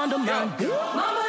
Ain't trying to undermine.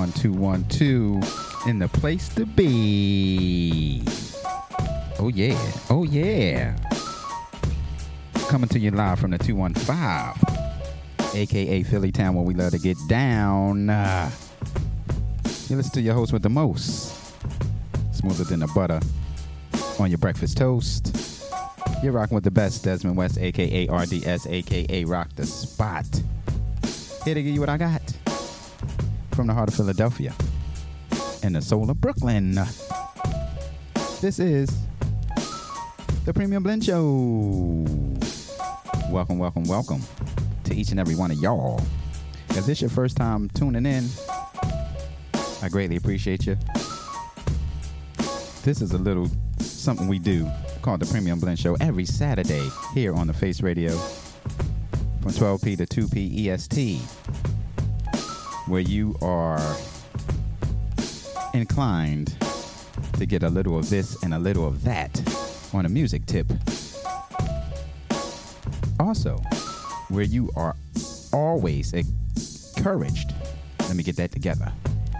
One, two, one, two. In the place to be. Oh, yeah. Oh, yeah. Coming to you live from the 215, aka Philly Town, where we love to get down. Uh, you listen to your host with the most. Smoother than the butter on your breakfast toast. You're rocking with the best, Desmond West, aka RDS, aka Rocdaspot. Here to give you what I got from the heart of Philadelphia and the soul of Brooklyn. This is the Premium Blend Show. Welcome, welcome, welcome to each and every one of y'all. If this your first time tuning in, I greatly appreciate you. This is a little something we do called the Premium Blend Show every Saturday here on the Face Radio from 12p to 2p EST where you are inclined to get a little of this and a little of that on a music tip. Also, where you are always encouraged, let me get that together.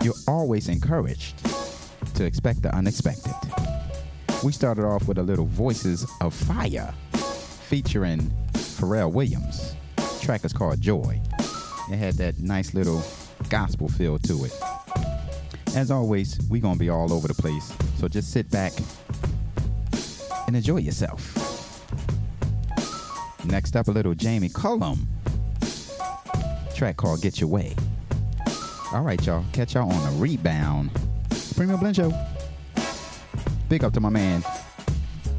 You're always encouraged to expect the unexpected. We started off with a little Voices of Fire featuring Pharrell Williams. The track is called Joy. It had that nice little gospel feel to it. As always, we're going to be all over the place. So just sit back and enjoy yourself. Next up, a little Jamie Cullum. Track called Get Your Way. All right, y'all. Catch y'all on a rebound. Premium Blend Show. Big up to my man,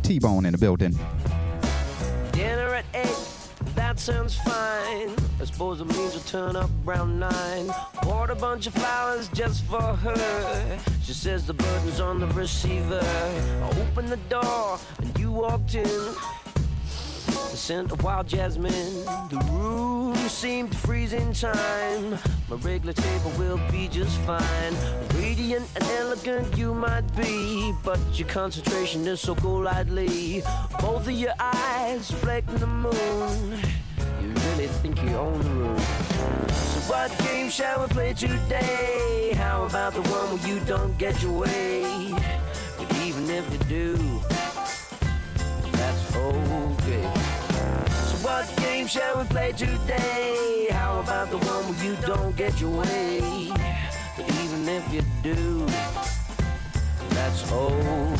T Bone in the building. That sounds fine. I suppose it means we'll turn up around nine. Bought a bunch of flowers just for her. She says the burden's on the receiver. I opened the door and you walked in. The scent of wild jasmine. The room seemed to freeze in time. My regular table will be just fine. Radiant and elegant you might be, but your concentration is so golightly. Both of your eyes reflecting the moon. You really think you own the room. So what game shall we play today? How about the one where you don't get your way? But even if you do, that's okay. What game shall we play today? How about the one where you don't get your way? But even if you do, that's okay.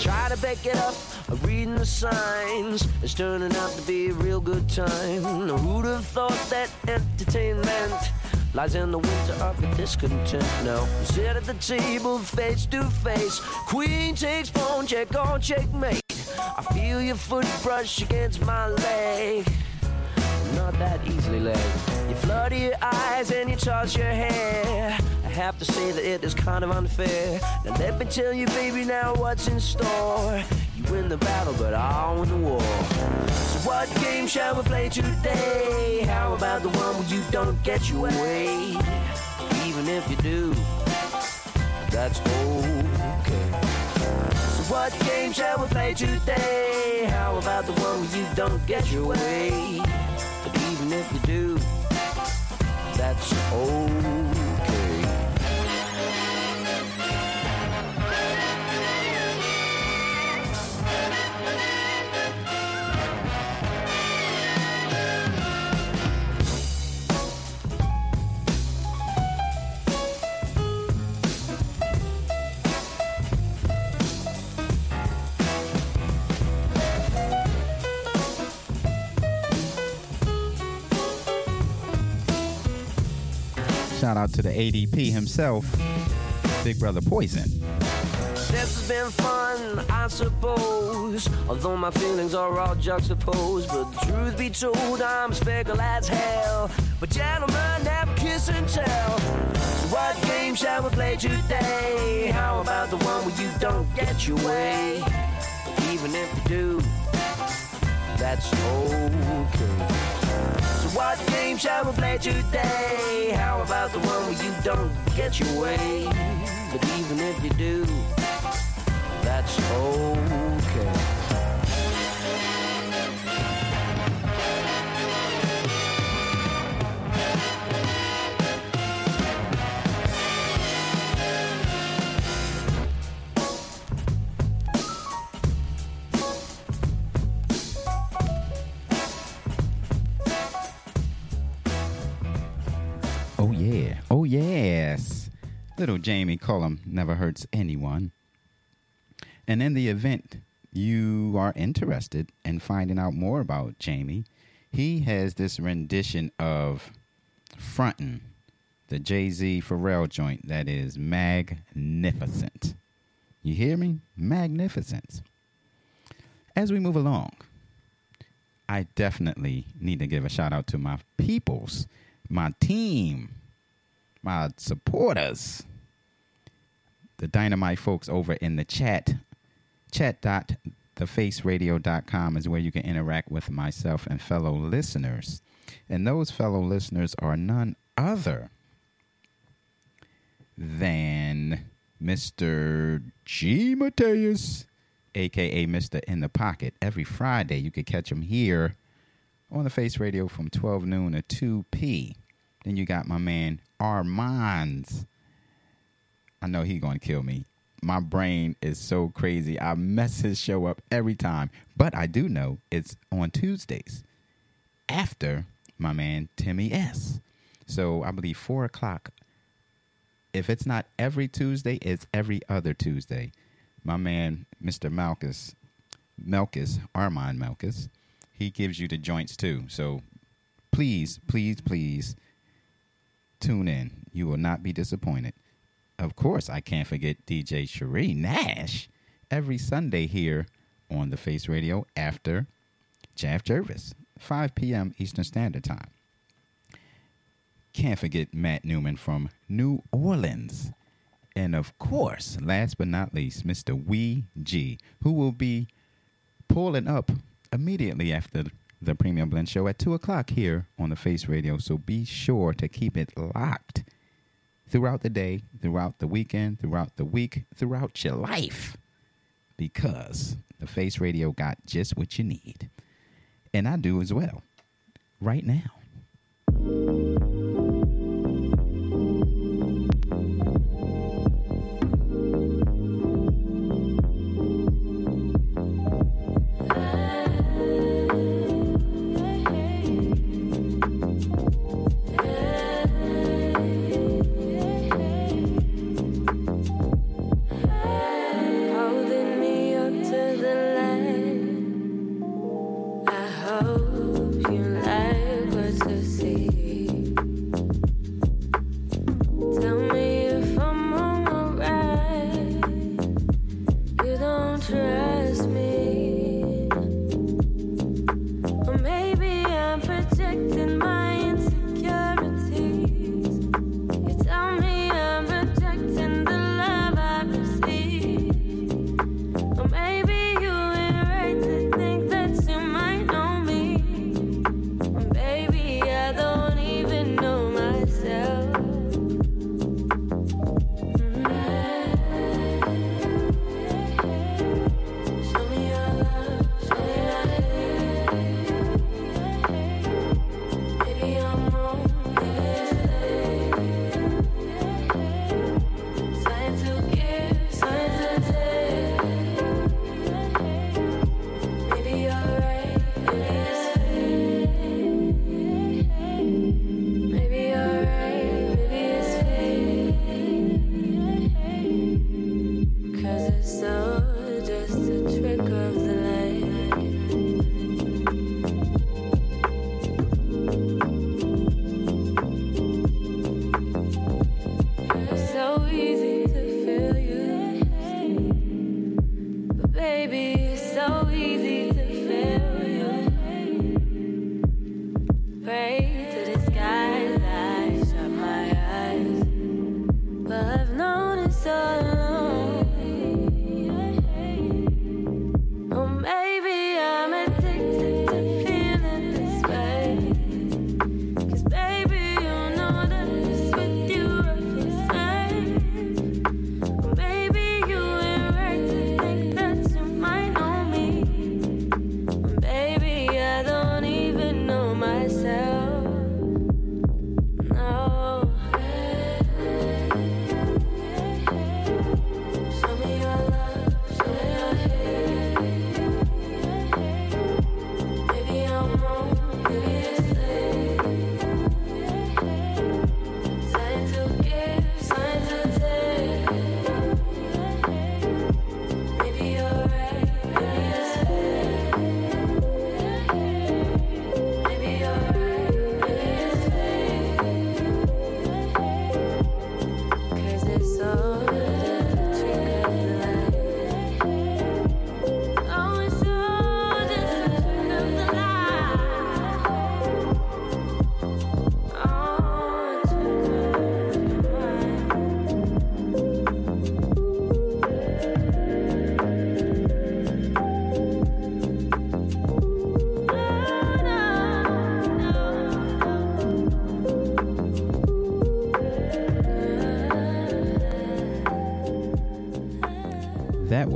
Try to back it up, reading the signs. It's turning out to be a real good time. Who'd have thought that entertainment lies in the winter of your discontent? Now, sit at the table face to face. Queen takes pawn, check on checkmate. I feel your foot brush against my leg. Not that easily led. You flutter your eyes and you toss your hair. I have to say that it is kind of unfair. Now let me tell you, baby, now what's in store. You win the battle, but I win the war. So what game shall we play today? How about the one where you don't get your way? Even if you do, that's okay. So what game shall we play today? How about the one where you don't get your way? If you do, that's okay. Shout out to the ADP himself, Big Brother Poison. This has been fun, I suppose. Although my feelings are all juxtaposed. But truth be told, I'm as hell. But gentlemen kiss and tell. So what game shall we play today? How about the one where you don't get your way? Even if you do, that's okay. What game shall we play today? How about the one where you don't get your way? But even if you do, that's okay. Little Jamie Cullum never hurts anyone. And in the event you are interested in finding out more about Jamie, he has this rendition of Frontin', the Jay Z Pharrell joint that is magnificent. You hear me? Magnificent. As we move along, I definitely need to give a shout out to my peoples, my team, my supporters, the dynamite folks over in the chat. Chat.thefaceradio.com is where you can interact with myself and fellow listeners. And those fellow listeners are none other than Mr. G. Mateus, aka Mr. In the Pocket. Every Friday, you can catch him here on the Face Radio from 12 noon to 2 p. Then you got my man Armands. I know he to kill me. My brain is so crazy. I mess his show up every time. But I do know it's on Tuesdays after my man Timmy S. So I believe 4 o'clock. If it's not every Tuesday, it's every other Tuesday. My man, Mr. Malchus, Melkus, Armand Melkus, he gives you the joints too. So please, please, please tune in. You will not be disappointed. Of course, I can't forget DJ Cherie Nash every Sunday here on the Face Radio after Jeff Jervis, 5 p.m. Eastern Standard Time. Can't forget Matt Newman from New Orleans. And of course, last but not least, Mr. Wee G, who will be pulling up immediately after the Premium Blend Show at 2 o'clock here on the Face Radio. So be sure to keep it locked throughout the day, throughout the weekend, throughout the week, throughout your life. Because the Face Radio got just what you need. And I do as well, right now.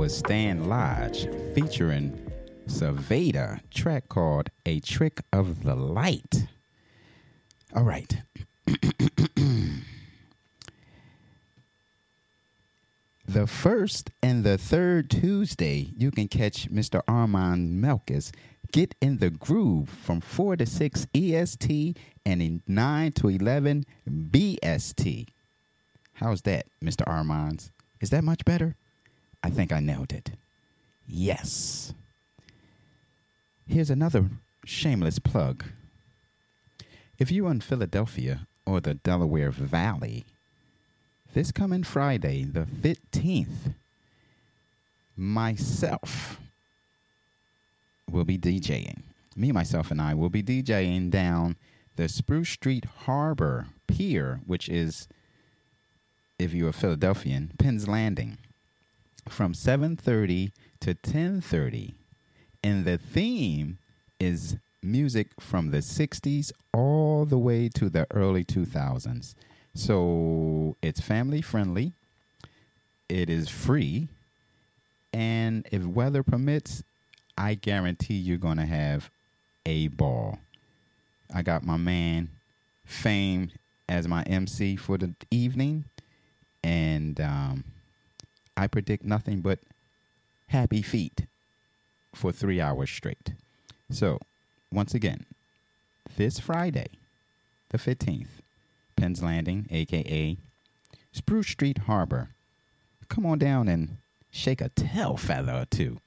Was Stan Lodge featuring Saveda, track called A Trick of the Light. All right. the first and the third Tuesday, you can catch Mr. Armand Melkis get in the groove from 4 to 6 EST and in 9 to 11 BST. How's that, Mr. Armands? Is that much better? I think I nailed it. Yes. Here's another shameless plug. If you're in Philadelphia or the Delaware Valley, this coming Friday, the 15th, myself will be DJing. Me, myself, and I will be DJing down the Spruce Street Harbor Pier, which is, if you're a Philadelphian, Penn's Landing from 7:30 to 10:30 and the theme is music from the 60s all the way to the early 2000s. So it's family friendly. It is free. And if weather permits, I guarantee you're going to have a ball. I got my man Fame as my MC for the evening and um I predict nothing but happy feet for three hours straight. So, once again, this Friday, the 15th, Penn's Landing, aka Spruce Street Harbor. Come on down and shake a tail feather or two.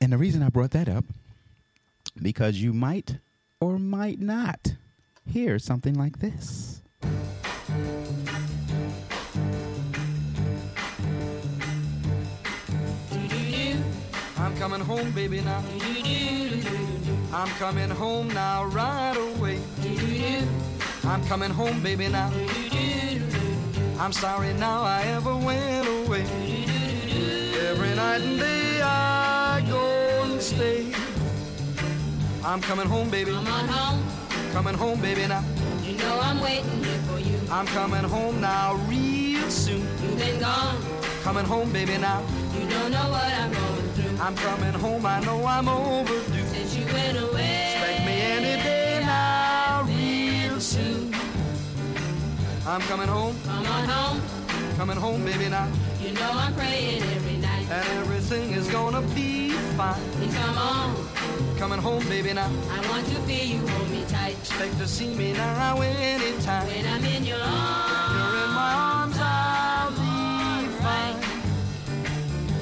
And the reason I brought that up, because you might or might not hear something like this. Coming home, baby, now. I'm coming home now, right away. I'm coming home, baby, now. I'm sorry now I ever went away. Every night and day I go and stay. I'm coming home, baby. Come on home. Coming home, baby, now. You know I'm waiting here for you. I'm coming home now, real soon. You've been gone. Coming home, baby, now. You don't know what I'm going. I'm coming home, I know I'm overdue. Since you went away. Expect me any day now, real soon. I'm coming home, Come on home. coming home, baby, now. You know I'm praying every night. And everything is gonna be fine. Please come on. Coming home, baby, now. I want to feel you hold me tight. Expect to see me now anytime. When I'm in your arms. You're in my arms,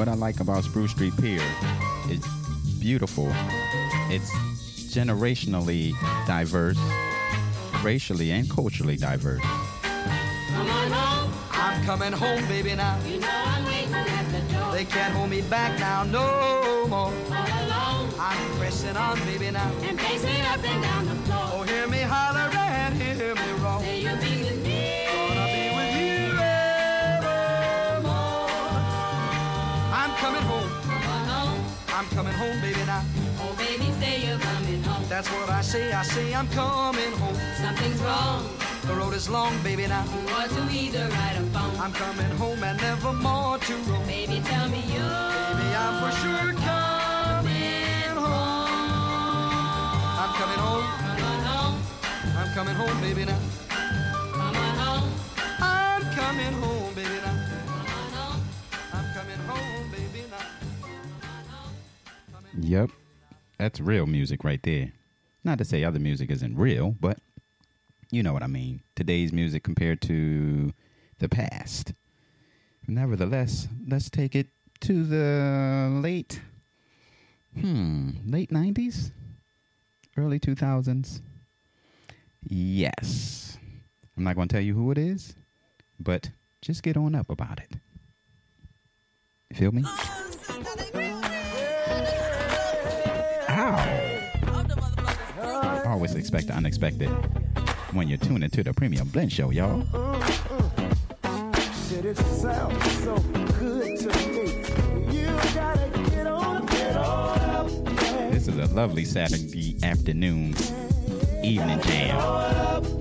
What I like about Spruce Street Pier is beautiful. It's generationally diverse, racially and culturally diverse. Come on home. I'm coming home, baby, now. You know I'm waiting at the door. They can't hold me back now, no more. All alone. I'm pressing on, baby, now. And pacing up and down the That's what I say. I say I'm coming home. Something's wrong. The road is long, baby, now. You ought to either right or wrong. I'm coming home and never more to roam. Baby, tell me you. Baby, I'm for sure coming home. I'm coming home. Come on home. I'm coming home, baby, now. Come on home. I'm coming home, baby, now. Come on home. I'm coming home, baby, now. Yep. That's real music right there. Not to say other music isn't real, but you know what I mean. Today's music compared to the past. Nevertheless, let's take it to the late hmm, late 90s, early 2000s. Yes. I'm not going to tell you who it is, but just get on up about it. You feel me? Ow! Always expect the unexpected when you're tuning into the Premium Blend Show, y'all. Shit, it sounds so good to me. You gotta get on, get on up. This is a lovely Saturday afternoon evening jam.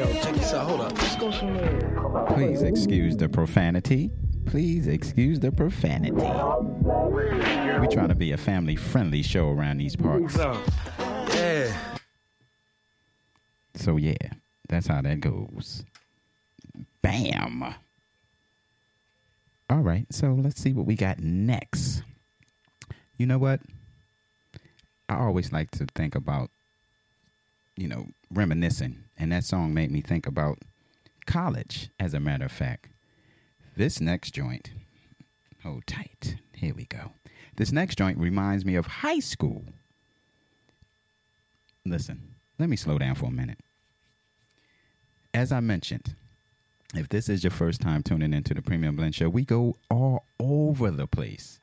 Yo, check this out. Hold up. Let's go. Please excuse the profanity. Please excuse the profanity. We try to be a family friendly show around these parts. Yeah. So yeah, that's how that goes. Bam. All right, so let's see what we got next. You know what? I always like to think about, you know, reminiscing, and that song made me think about college, as a matter of fact. This next joint, hold tight. Here we go. This next joint reminds me of high school. Listen, let me slow down for a minute. As I mentioned, if this is your first time tuning into the Premium Blend Show, we go all over the place.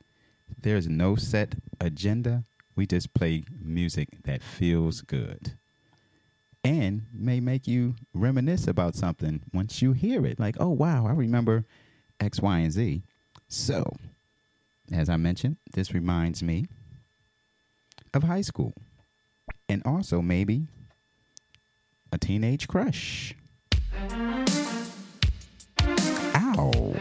There's no set agenda. We just play music that feels good and may make you reminisce about something once you hear it. Like, oh, wow, I remember X, Y, and Z. So, as I mentioned, this reminds me of high school and also maybe a teenage crush. Ow.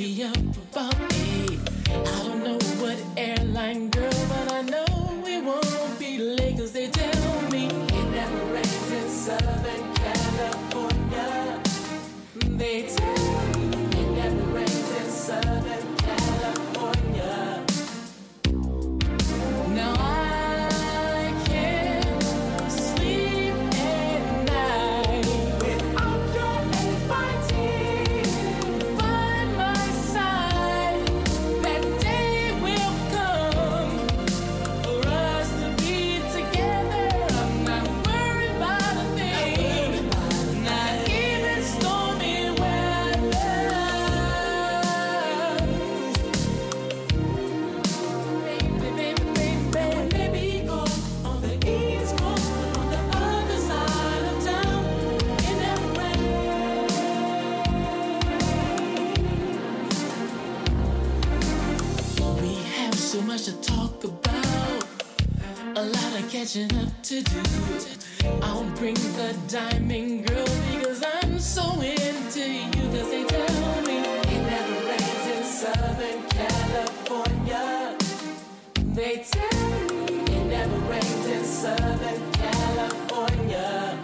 Me up about me. I don't know what airline, girl, but I know we won't be late 'cause they tell me it never rains in Southern catching up to do. I'll bring the diamond girl because I'm so into you. 'Cause they tell me it never rains in Southern California. They tell me it never rains in Southern California.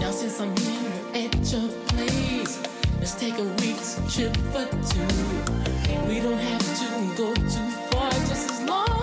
Now since I'm here at your place, let's take a week's trip for two. We don't have to go too far, just as long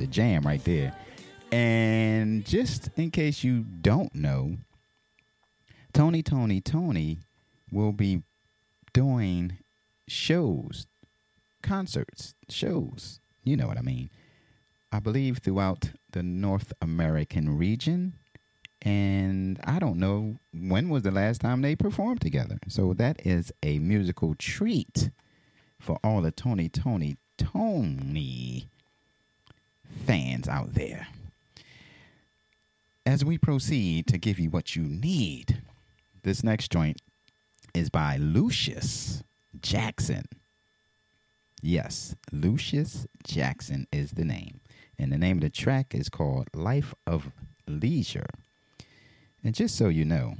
the jam right there. And just in case you don't know, Tony, Tony, Tony will be doing shows, concerts, shows. You know what I mean. I believe throughout the North American region. And I don't know when was the last time they performed together. So that is a musical treat for all the Tony, Tony, Tony fans out there. As we proceed to give you what you need, this next joint is by Lucius Jackson. Yes, Lucius Jackson is the name. And the name of the track is called Life of Leisure. And just so you know,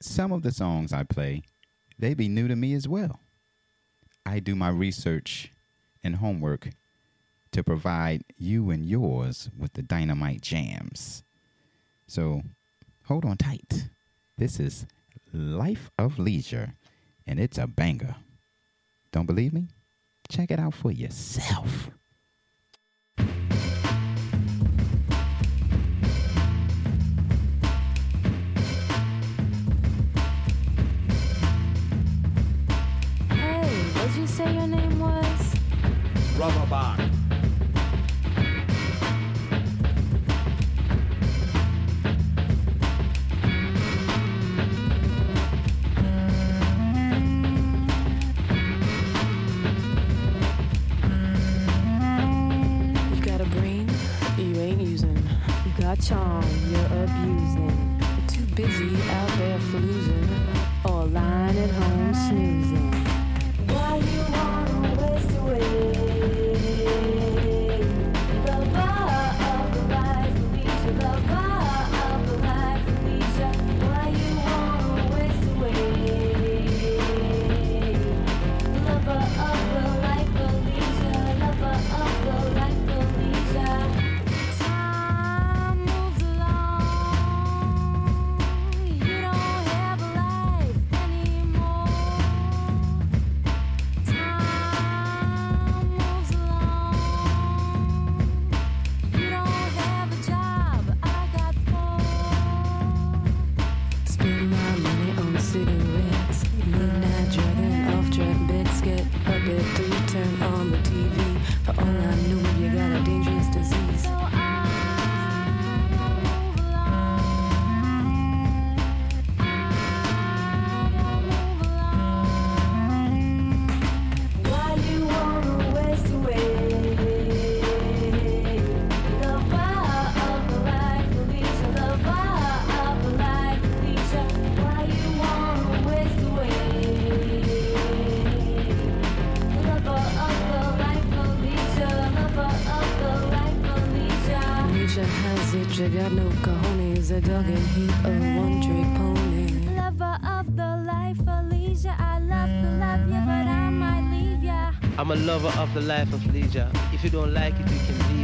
some of the songs I play, they be new to me as well. I do my research and homework to provide you and yours with the dynamite jams. So hold on tight. This is Life of Leisure, and it's a banger. Don't believe me? Check it out for yourself. Hey, what'd you say your name was? Rubber Got charm you're abusing. Too busy out there floozing or lying at home snoozing. Lover of the life of leisure. If you don't like it, you can leave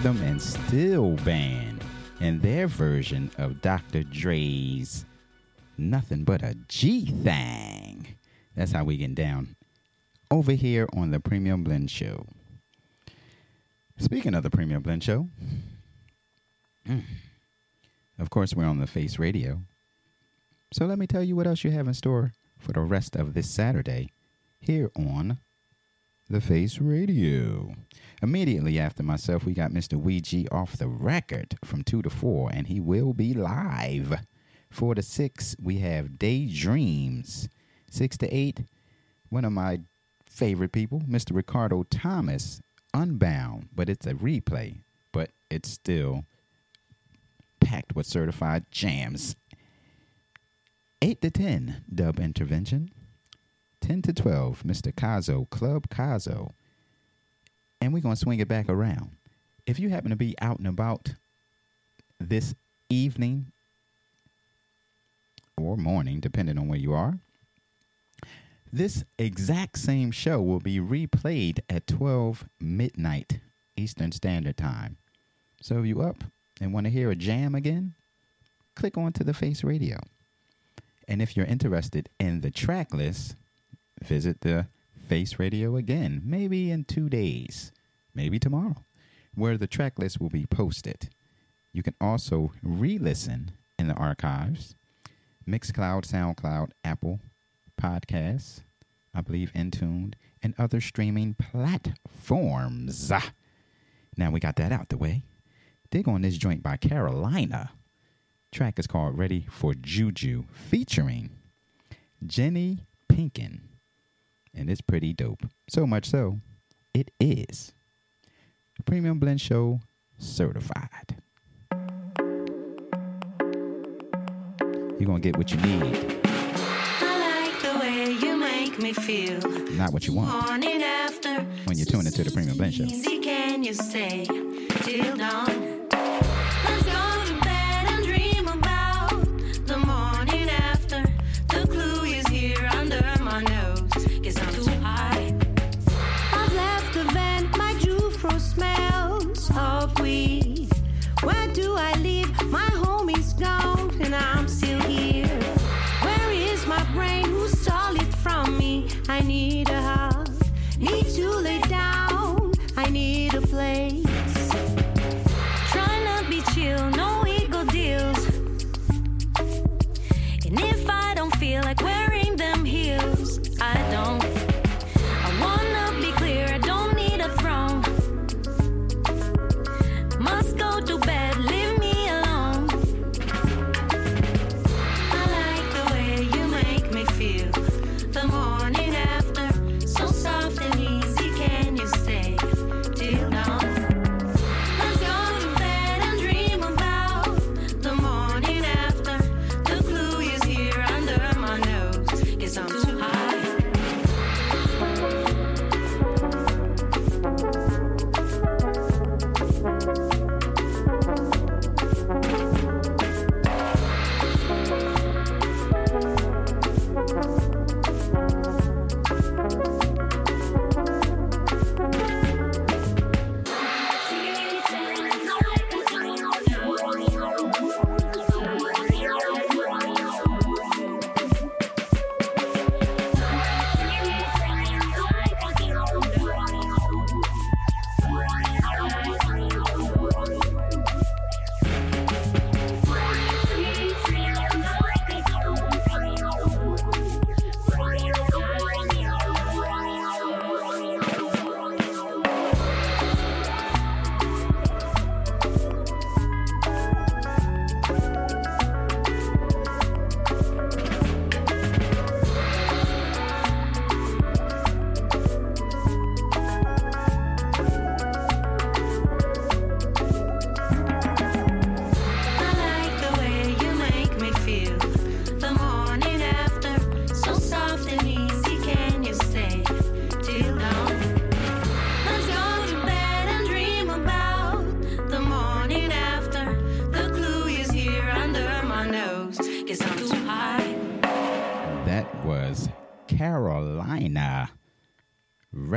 Rhythm and Still Band and their version of Dr. Dre's Nothing But a G Thing. That's how we get down over here on the Premium Blend Show. Speaking of the Premium Blend Show, mm, of course, we're on the Face Radio. So let me tell you what else you have in store for the rest of this Saturday here on the Face Radio. Immediately after myself, we got Mr. Ouija off the record from 2 to 4, and he will be live. 4 to 6, we have Daydreams. 6 to 8, one of my favorite people, Mr. Ricardo Thomas, Unbound, but it's a replay, but it's still packed with certified jams. 8 to 10, Dub Intervention. 10 to 12, Mr. Kazo, Club Kazo. And we're going to swing it back around. If you happen to be out and about this evening or morning, depending on where you are, this exact same show will be replayed at 12 midnight Eastern Standard Time. So if you up and want to hear a jam again, click on to the Face Radio. And if you're interested in the track list, visit the Face Radio again, maybe in two days, maybe tomorrow, where the track list will be posted. You can also re listen in the archives Mixcloud, SoundCloud, Apple Podcasts, I believe Intuned, and other streaming platforms. Now we got that out the way. Dig on this joint by Carolina. Track is called Ready for Juju, featuring Jenny Penkin. And it's pretty dope. So much so, it is Premium Blend Show certified. You're going to get what you need, I like the way you make me feel. not what you want. Morning after. When you tune into the Premium Blend Show. Easy, can you stay till dawn?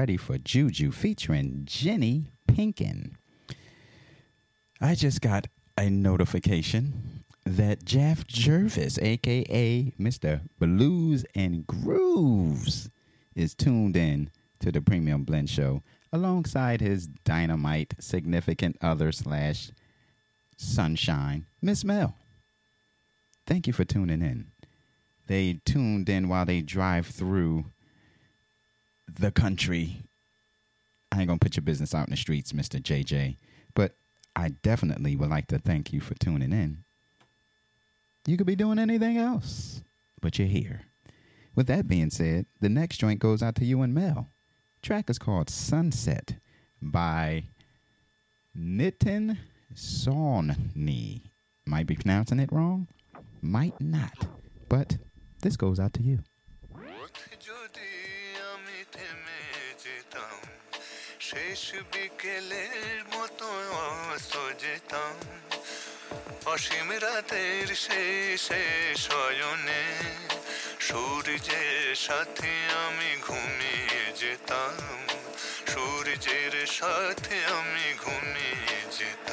Ready for Juju featuring Jenny Penkin. I just got a notification that Jeff Jervis, aka Mr. Blues and Grooves, is tuned in to the Premium Blend Show alongside his dynamite significant other slash sunshine, Miss Mel. Thank you for tuning in. They tuned in while they drive through the country. I ain't gonna put your business out in the streets, Mr. JJ, but I definitely would like to thank you for tuning in. You could be doing anything else, but you're here. With that being said, the next joint goes out to you and Mel. Track is called Sunset by Nitin Sawhney. Might be pronouncing it wrong, might not, but this goes out to you. শেষ বিকেলের মতো অসো যেতাম। অসীম রাতের শেষে শয়নে, সূর্যের সাথে আমি ঘুমিয়ে যেতাম। সূর্যের সাথে আমি ঘুমিয়ে যেতাম।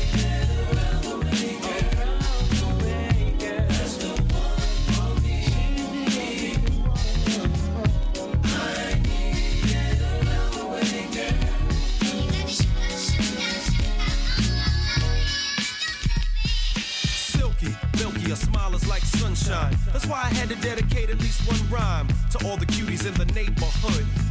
Sunshine. That's why I had to dedicate at least one rhyme to all the cuties in the neighborhood.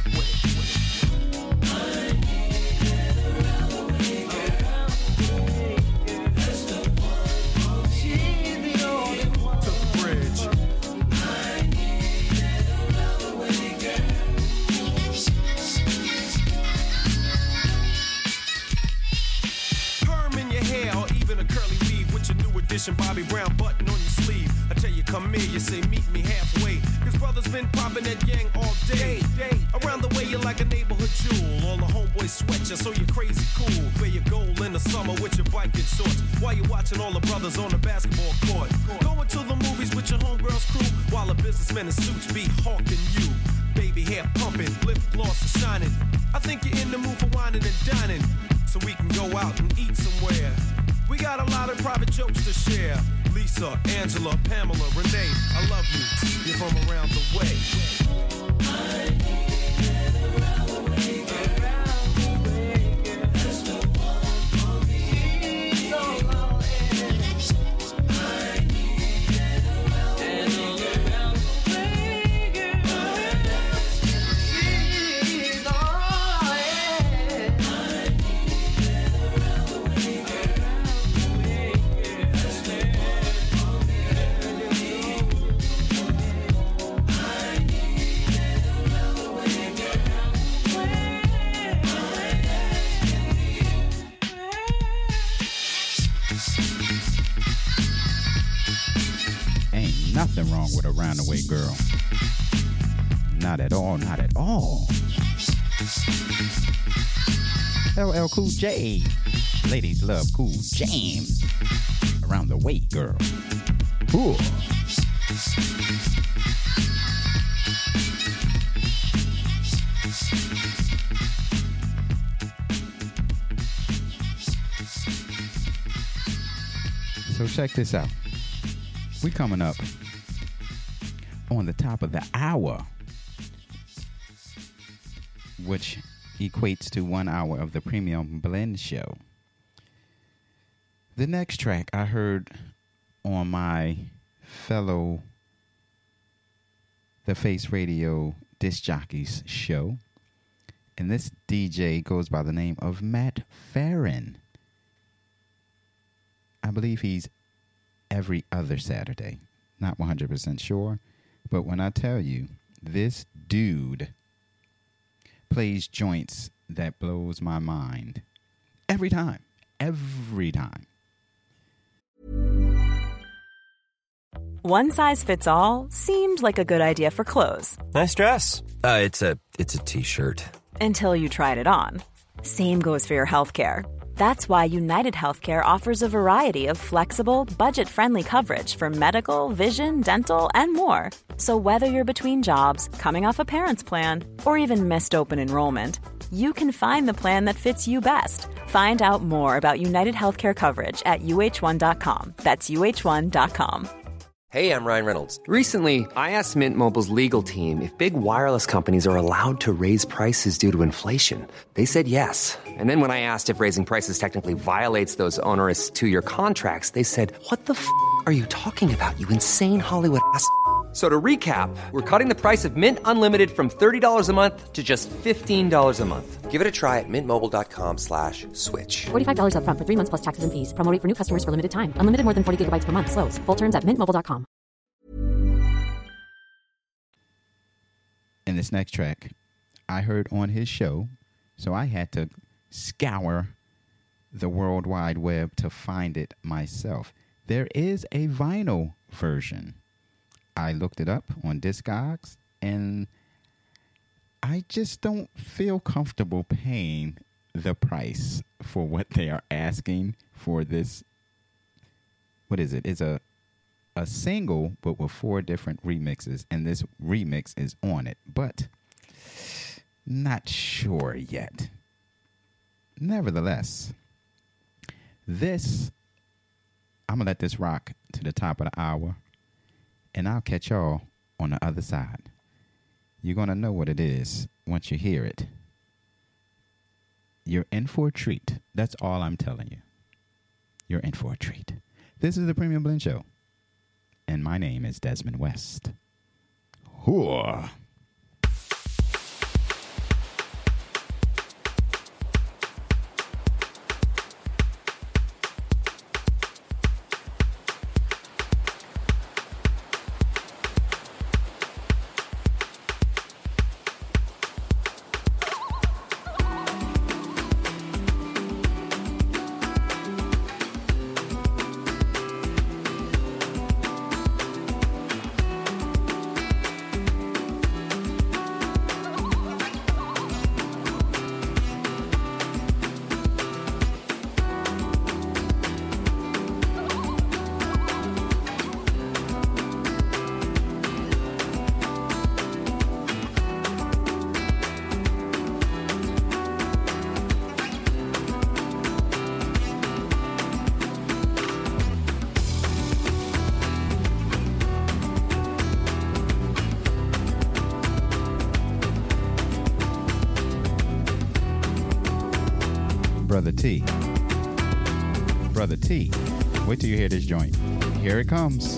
Bobby Brown button on your sleeve. I tell you, come here, you say, meet me halfway. Brother's been popping that yang all day. Around the way, you're like a neighborhood jewel. All the homeboys sweat you, so you're crazy cool. Where you go in the summer with your biking shorts. While you're watching all the brothers on the basketball court. Going to the movies with your homegirls crew. While the businessmen in suits be hawking you. Baby hair pumping, lip gloss is shining. I think you're in the mood for whining and dining. So we can go out and eat somewhere. We got a lot of private jokes to share. Lisa, Angela, Pamela, Renee, I love you. You're from around the way. Ain't with a roundaway girl. Not at all, not at all. LL Cool J. Ladies love cool jams. Around the way, girl. Ooh. So check this out. We coming up on the top of the hour, which equates to one hour of the premium blend show. The next track I heard on my fellow The Face Radio disc jockeys show, and this DJ goes by the name of Matt Farron. I believe he's every other Saturday. Not 100% sure, but when I tell you, this dude plays joints that blows my mind every time. Every time. One size fits all seemed like a good idea for clothes Nice dress. Uh, it's a it's a t-shirt. until you tried it on. Same goes for your healthcare. That's why United Healthcare offers a variety of flexible, budget friendly coverage for medical, vision, dental, and more. So, whether you're between jobs, coming off a parent's plan, or even missed open enrollment, you can find the plan that fits you best. Find out more about United Healthcare coverage at uh1.com. That's uh1.com. Hey, I'm Ryan Reynolds. Recently, I asked Mint Mobile's legal team if big wireless companies are allowed to raise prices due to inflation. They said yes. And then when I asked if raising prices technically violates those onerous two year contracts, they said, What the f are you talking about, you insane Hollywood ass? F- So to recap, we're cutting the price of Mint Unlimited from $30 a month to just $15 a month. Give it a try at mintmobile.com slash switch. $45 upfront for three months plus taxes and fees. Promo rate for new customers for limited time. Unlimited more than 40 gigabytes per month. Slows. Full terms at mintmobile.com. In this next track, I heard on his show, so I had to scour the World Wide Web to find it myself. There is a vinyl version. I looked it up on Discogs, and I just don't feel comfortable paying the price for what they are asking for this. What is it? It's a a single, but with four different remixes, and this remix is on it, but not sure yet. Nevertheless, this I'm gonna let this rock to the top of the hour, and I'll catch y'all on the other side. You're gonna know what it is once you hear it. You're in for a treat. That's all I'm telling you. You're in for a treat. This is the Premium Blend Show, and my name is Desmond West. Whoa. Brother T. Brother T. Wait till you hear this joint. Here it comes.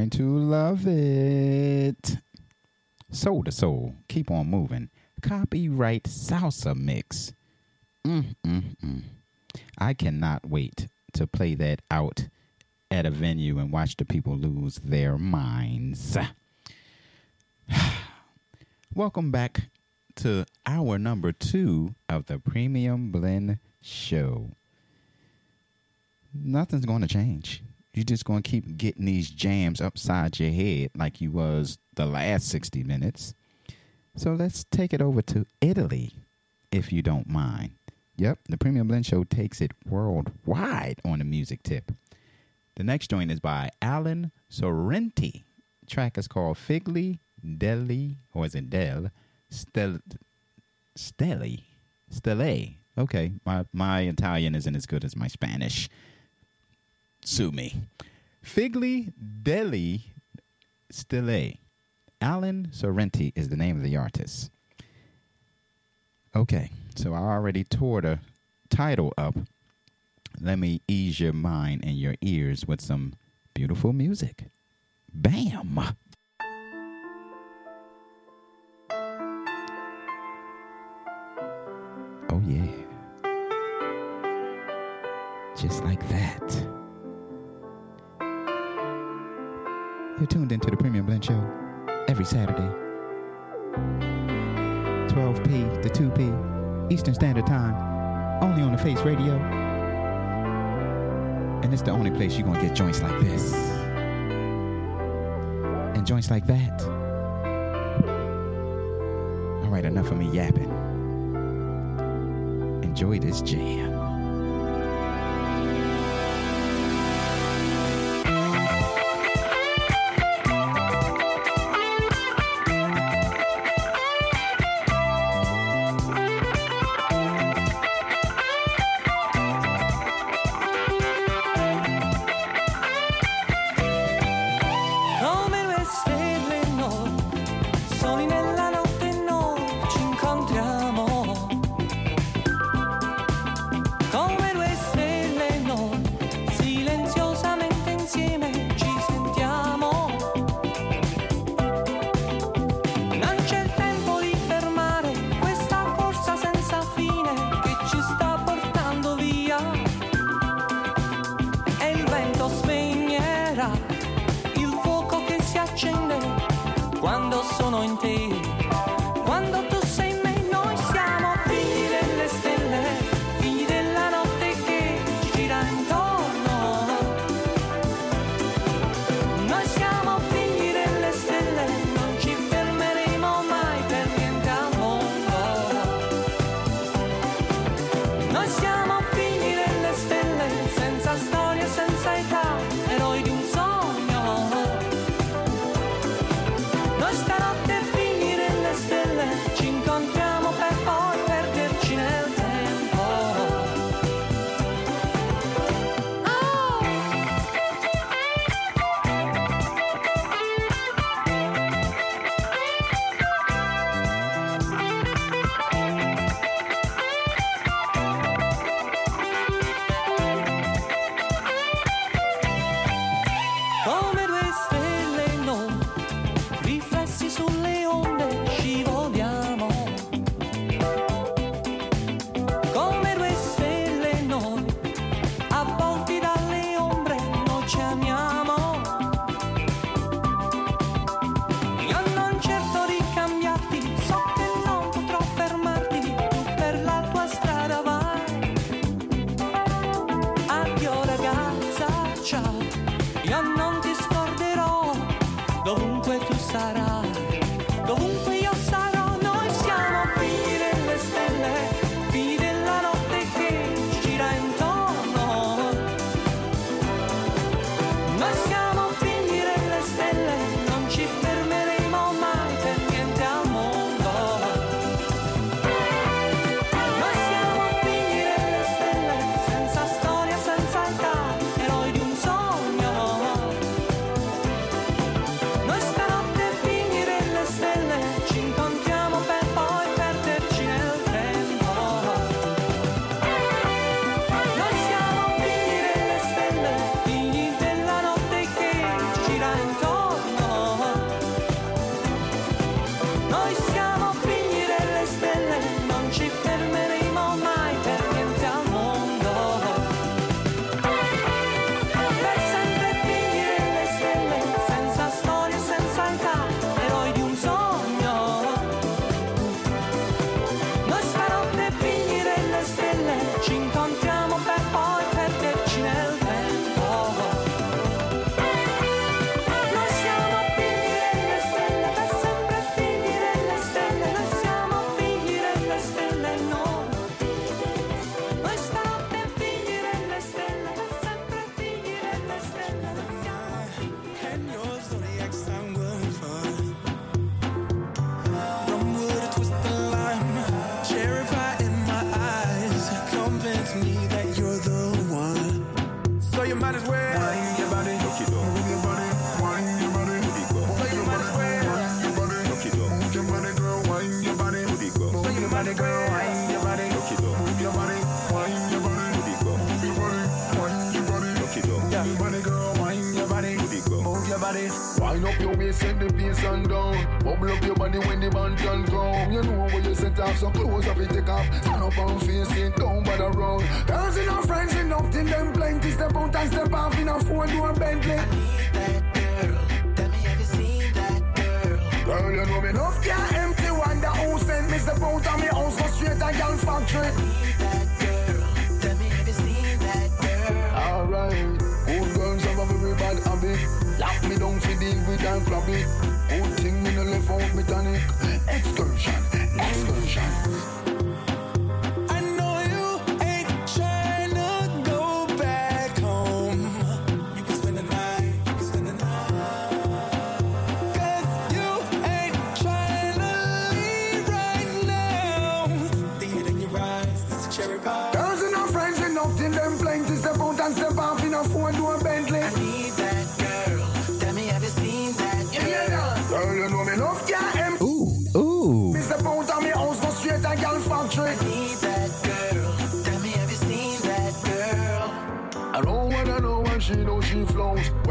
Going to love it. Soul to soul, keep on moving. Copyright salsa mix. Mm, mm, mm. I cannot wait to play that out at a venue and watch the people lose their minds. Welcome back to hour number two of the Premium Blend Show nothing's going to change. You're just to keep getting these jams upside your head like you was the last 60 minutes. So let's take it over to Italy, if you don't mind. Yep, the Premium Blend Show takes it worldwide on the music tip. The next joint is by Alan Sorrenti. track is called Figli Deli, or is it Del? Stel, Steli? Stelle. Okay, my, my Italian isn't as good as my Spanish. Sue me. Figli Deli Stille. Alan Sorrenti is the name of the artist. Okay, so I already tore the title up. Let me ease your mind and your ears with some beautiful music. Bam! Oh, yeah. Just like that. You're tuned into the Premium Blend Show every Saturday, 12p to 2p Eastern Standard Time, only on the Face Radio. And it's the only place you're going to get joints like this and joints like that. All right, enough of me yapping. Enjoy this jam.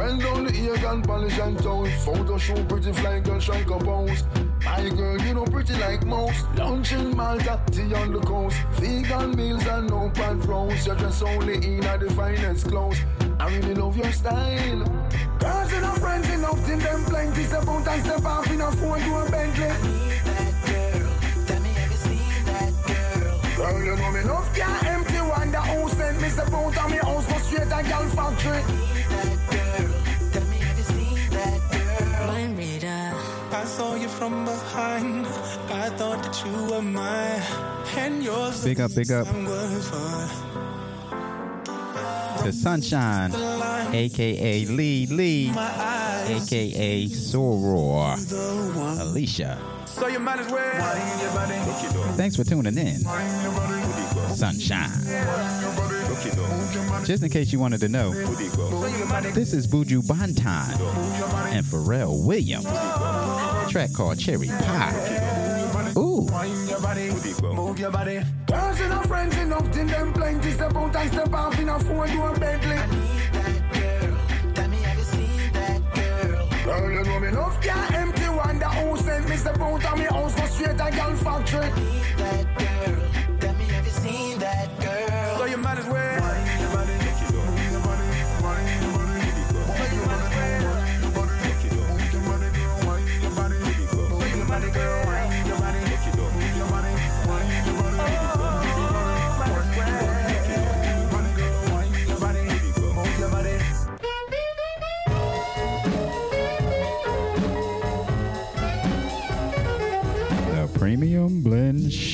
Grind down the egg and polish and toes. Photo shoot pretty fly girl, shank a pose. My girl, you know pretty like most. Lunch in Malta, tea on the coast. Vegan meals and no pan rolls. You're just only in at the finest clothes. I really love your style. Girls in a friends enough, till them plenty. Step out and step off in a phone to a Bentley. That girl. Tell me, have you seen that girl? Girl, you know me love can't empty. Wonder who sent me. the boat of me house, go straight to girl factory. I thought that you were mine and yours. Big up, big up. To Sunshine, aka Lee Lee, aka Soror, Alicia. So you might as well. Thanks for tuning in. Sunshine. Just in case you wanted to know, this is Buju Banton and Pharrell Williams. Track called Cherry Pie. Wind your body, move your body. Girls in a friends enough in them plenty. Step out and step off in a four door Bentley. I need that girl. Tell me have you seen that girl? Girl, you know me love can't empty. Wonder who sent me step out of me house for straight a girl factory. I need that girl. Tell me have you seen that girl? So you might as well.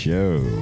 Show.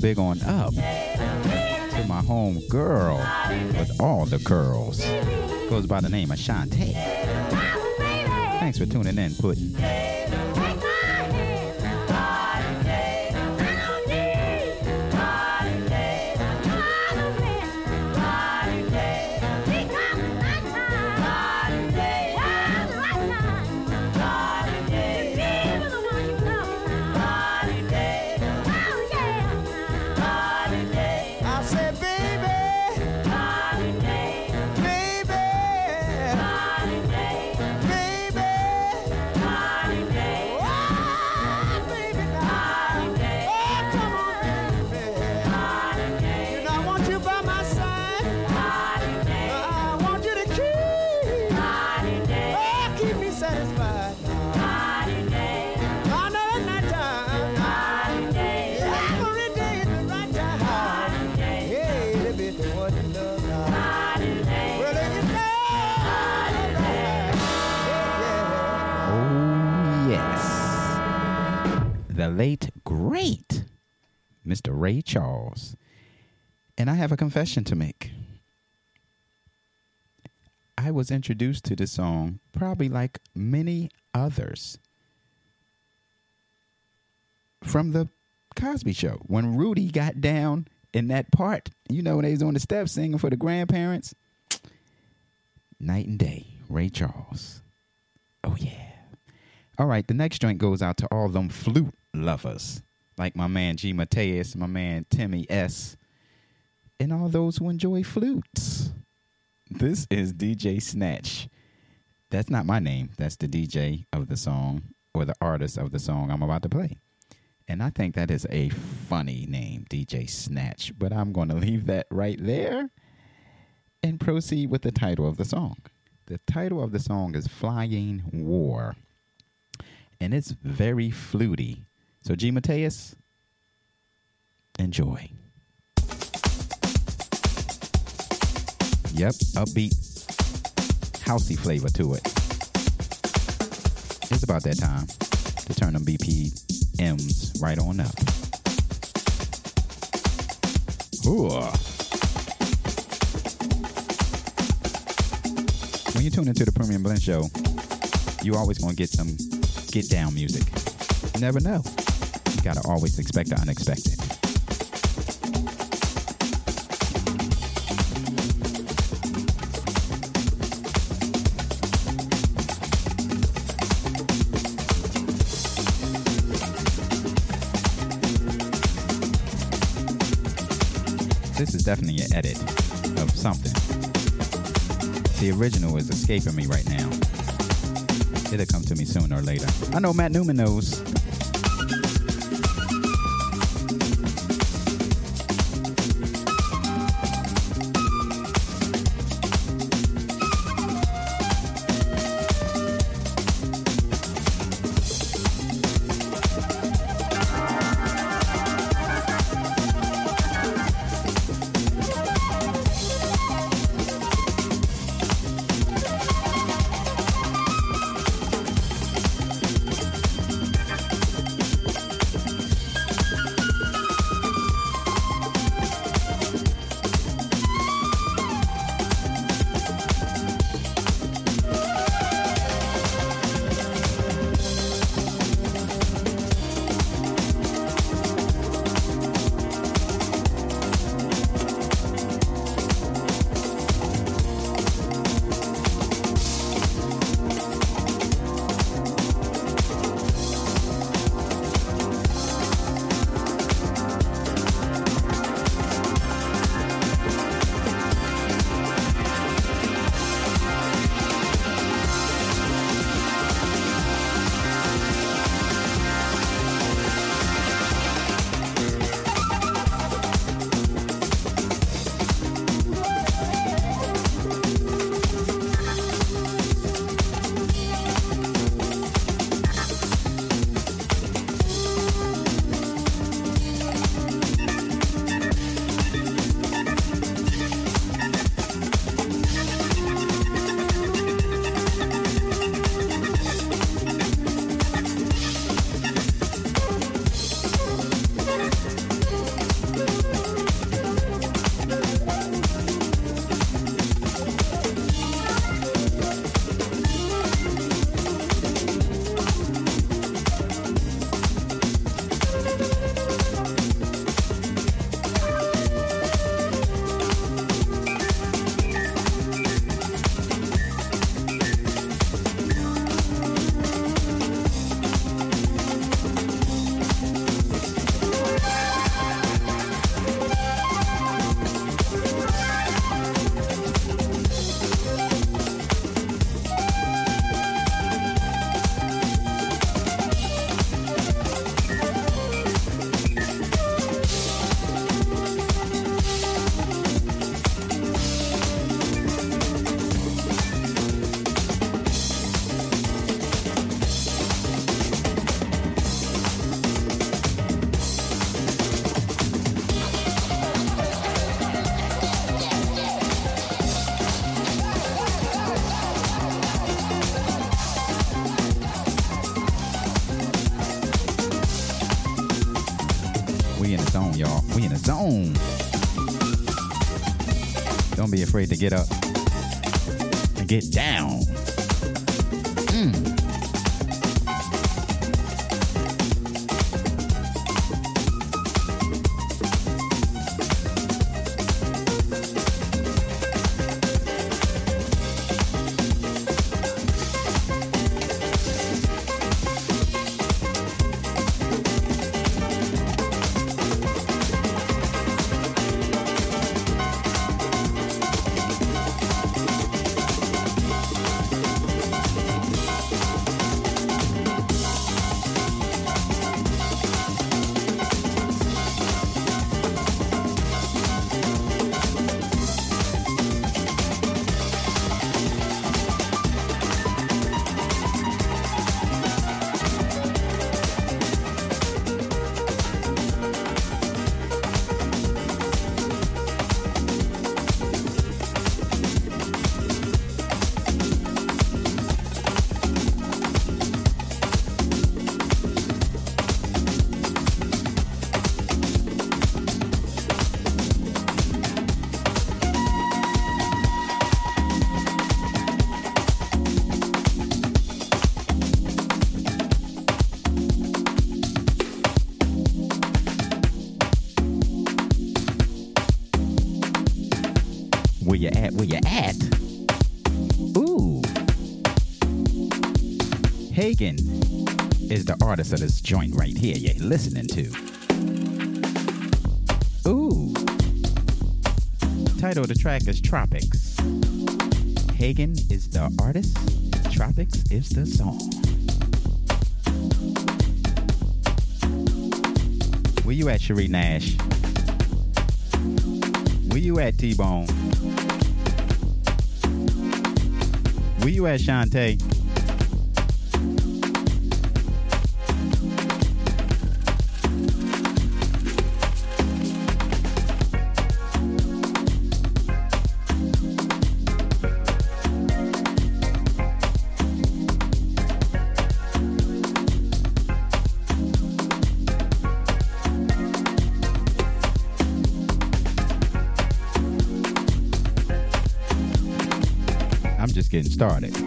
Big on up. To my home girl with all the curls. Goes by the name of Shantae. Thanks for tuning in, Puddin'. Late, great Mr. Ray Charles. And I have a confession to make. I was introduced to this song probably like many others from the Cosby Show. When Rudy got down in that part, you know, when they was on the steps singing for the grandparents. Night and day, Ray Charles. Oh, yeah. All right, the next joint goes out to all them flute lovers, like my man G. Mateus, my man Timmy S., and all those who enjoy flutes. This is DJ Snatch. That's not my name. That's the DJ of the song or the artist of the song I'm about to play. And I think that is a funny name, DJ Snatch. But I'm going to leave that right there and proceed with the title of the song. The title of the song is Flying War. And it's very fluty. So, G. Mateus, enjoy. Yep, upbeat, housey flavor to it. It's about that time to turn them BPMs right on up. Ooh. Uh. When you tune into the Premium Blend Show, you always gonna get some get down music. You never know. You gotta always expect the unexpected. This is definitely an edit of something. The original is escaping me right now. It'll come to me sooner or later. I know Matt Newman knows. Afraid to get up and get down. Artist of this joint right here you're listening to. Ooh. title of the track is Tropics. Hagen is the artist, Tropics is the song. Where you at, Cherie Nash? Where you at, T Bone? Where you at, Shantae? Started.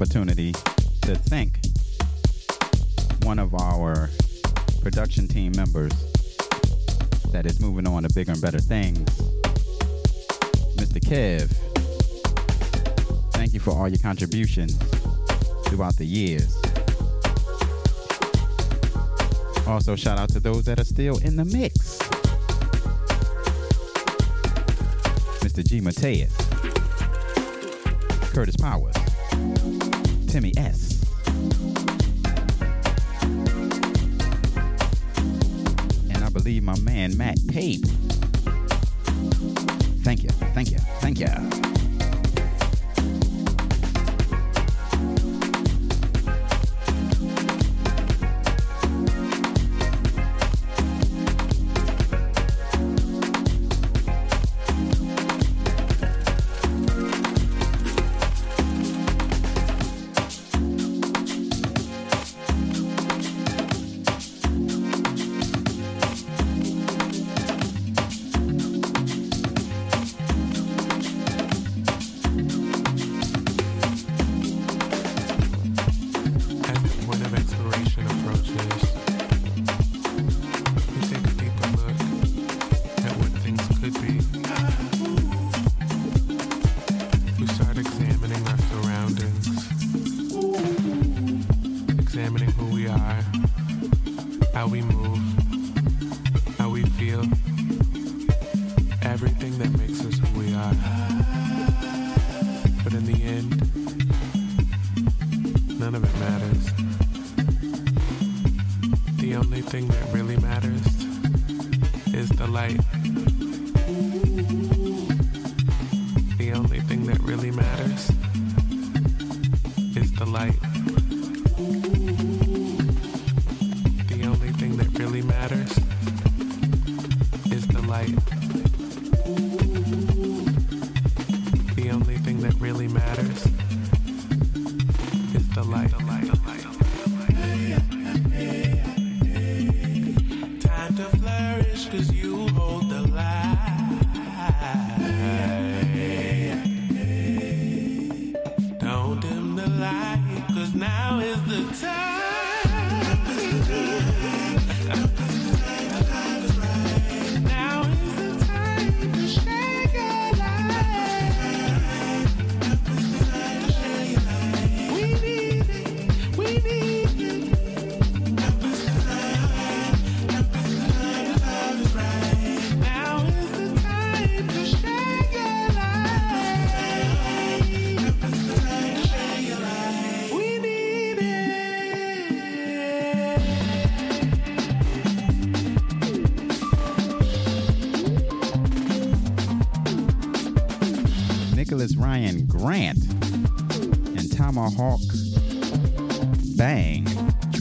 Opportunity to thank one of our production team members that is moving on to bigger and better things, Mr. Kev. Thank you for all your contributions throughout the years. Also, shout out to those that are still in the mix. Mr. G. Mateus, Curtis Powers, Timmy S. And I believe my man Matt Pape. Thank you, thank you, thank you.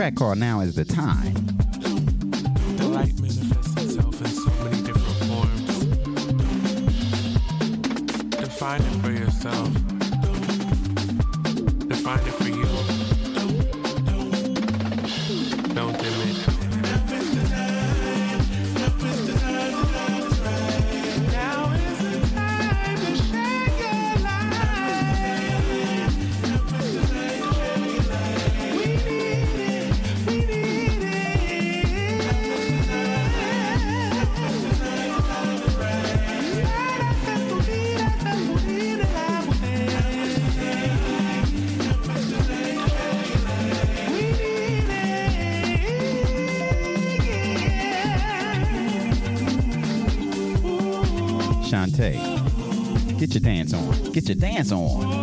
Track called Now is the Time. The light manifests itself in so many different forms. Define it for yourself. Define it for you. Your dance on.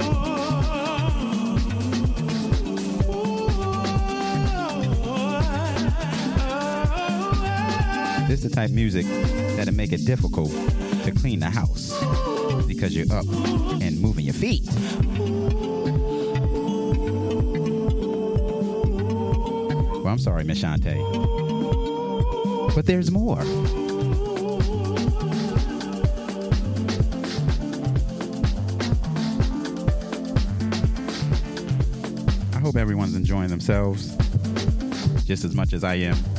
This is the type of music that'll make it difficult to clean the house because you're up and moving your feet. Well, I'm sorry, Miss. But there's more. Hope everyone's enjoying themselves just as much as I am.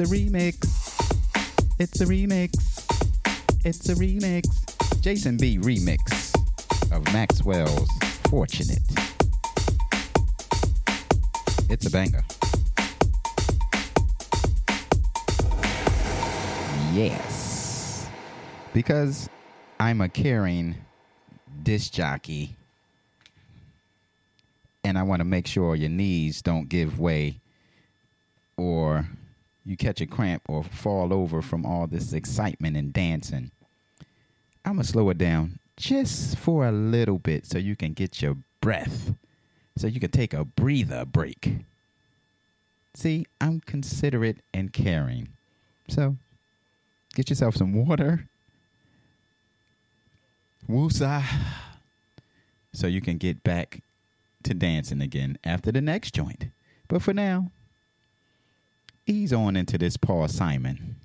A remix. It's a remix. It's a remix. Jason B remix of Maxwell's Fortunate. It's a banger. Yes. Because I'm a caring disc jockey and I want to make sure your knees don't give way or you catch a cramp or fall over from all this excitement and dancing. I'm going to slow it down just for a little bit so you can get your breath, so you can take a breather break. See, I'm considerate and caring. So get yourself some water. Woosah. So you can get back to dancing again after the next joint. But for now, ease on into this Paul Simon.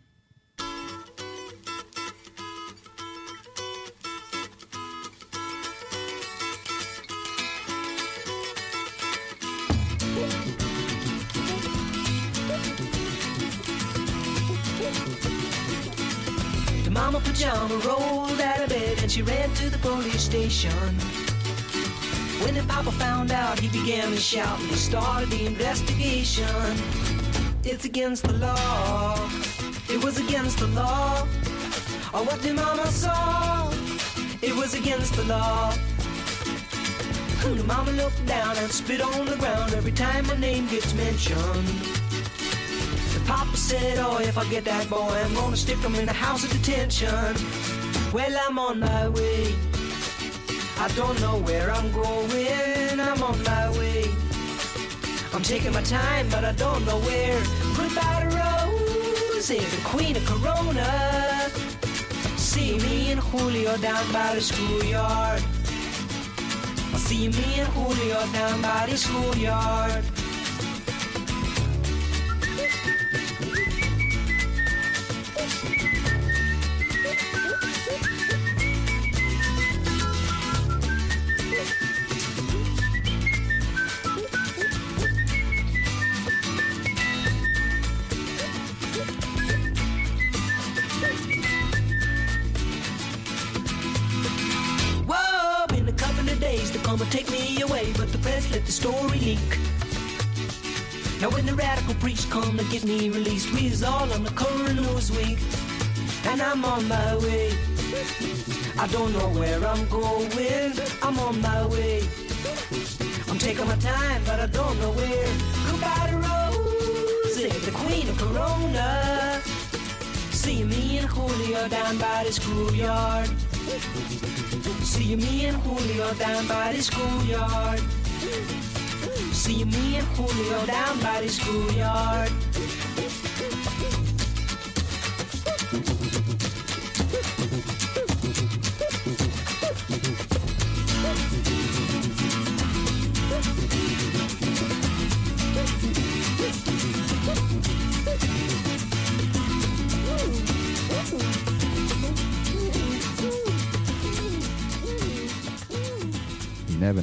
The mama pajama rolled out of bed and she ran to the police station. When the papa found out, he began to shout and he started the investigation. It's against the law. It was against the law. Or what the mama saw. It was against the law. The mama looked down and spit on the ground every time my name gets mentioned. The papa said, Oh, if I get that boy, I'm gonna stick him in a house of detention. Well, I'm on my way. I don't know where I'm going. I'm on my way. Taking my time, but I don't know where. Goodbye to Rose, the queen of Corona. See me and Julio down by the schoolyard. See me and Julio down by the schoolyard. Preach come to get me released, we is all on the news week, and I'm on my way. I don't know where I'm going, I'm on my way. I'm taking my time, but I don't know where. Goodbye to Rose, the queen of Corona. See me and Julio down by the schoolyard. See me and Julio down by the schoolyard. See me and Julio down by the schoolyard.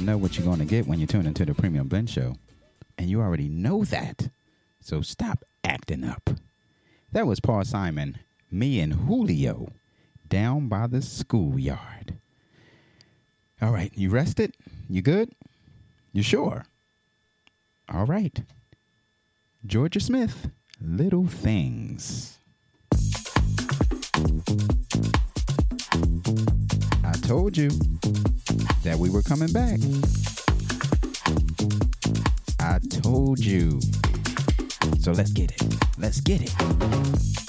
Know what you're going to get when you tune into the Premium Blend Show. And you already know that. So stop acting up. That was Paul Simon, me and Julio, down by the schoolyard. All right, you rested? You good? You sure? All right. Georgia Smith, Little Things. I told you that we were coming back. I told you. So let's get it. Let's get it.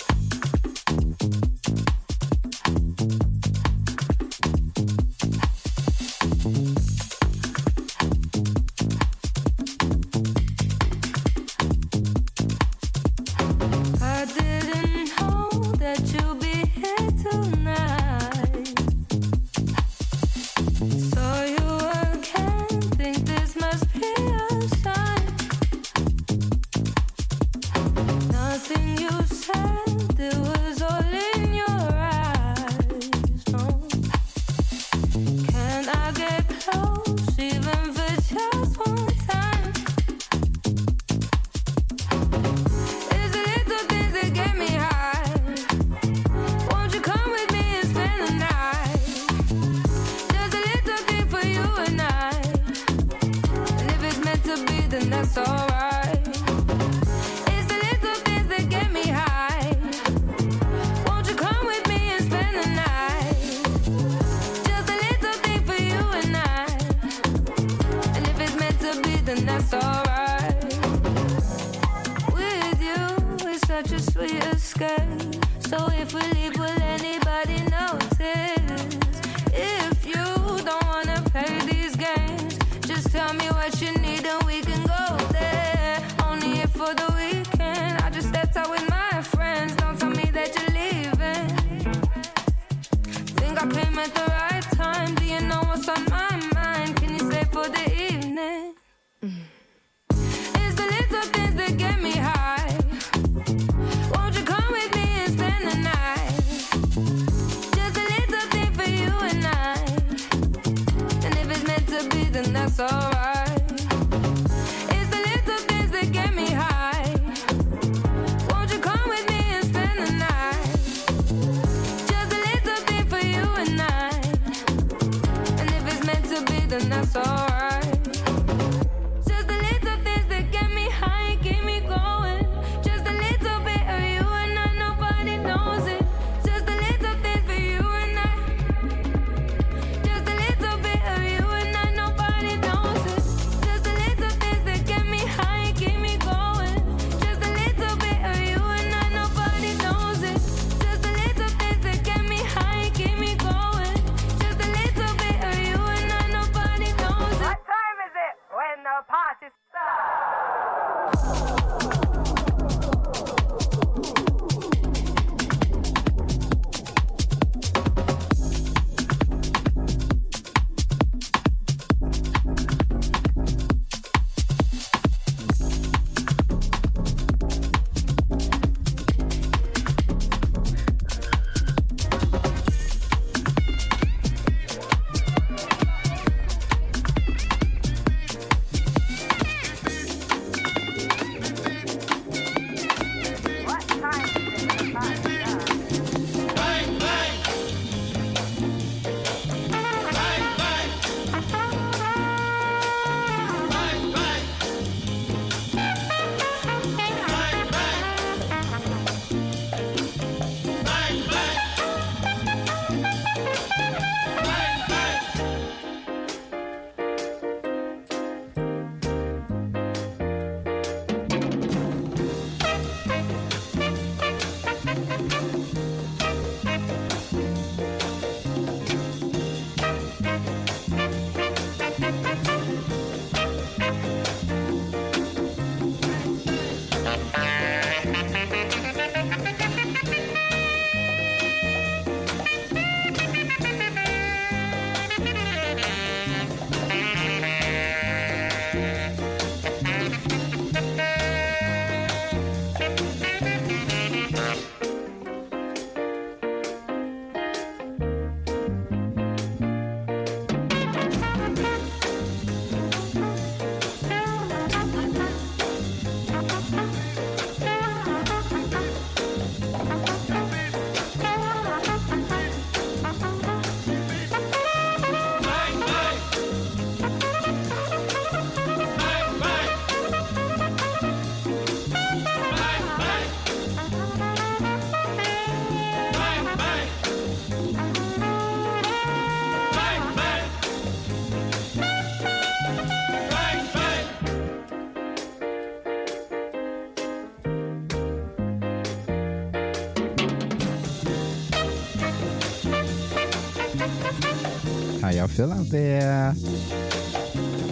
Phil out there.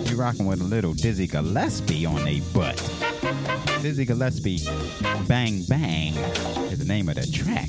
You rocking with a little Dizzy Gillespie on a butt. Dizzy Gillespie, Bang Bang is the name of the track.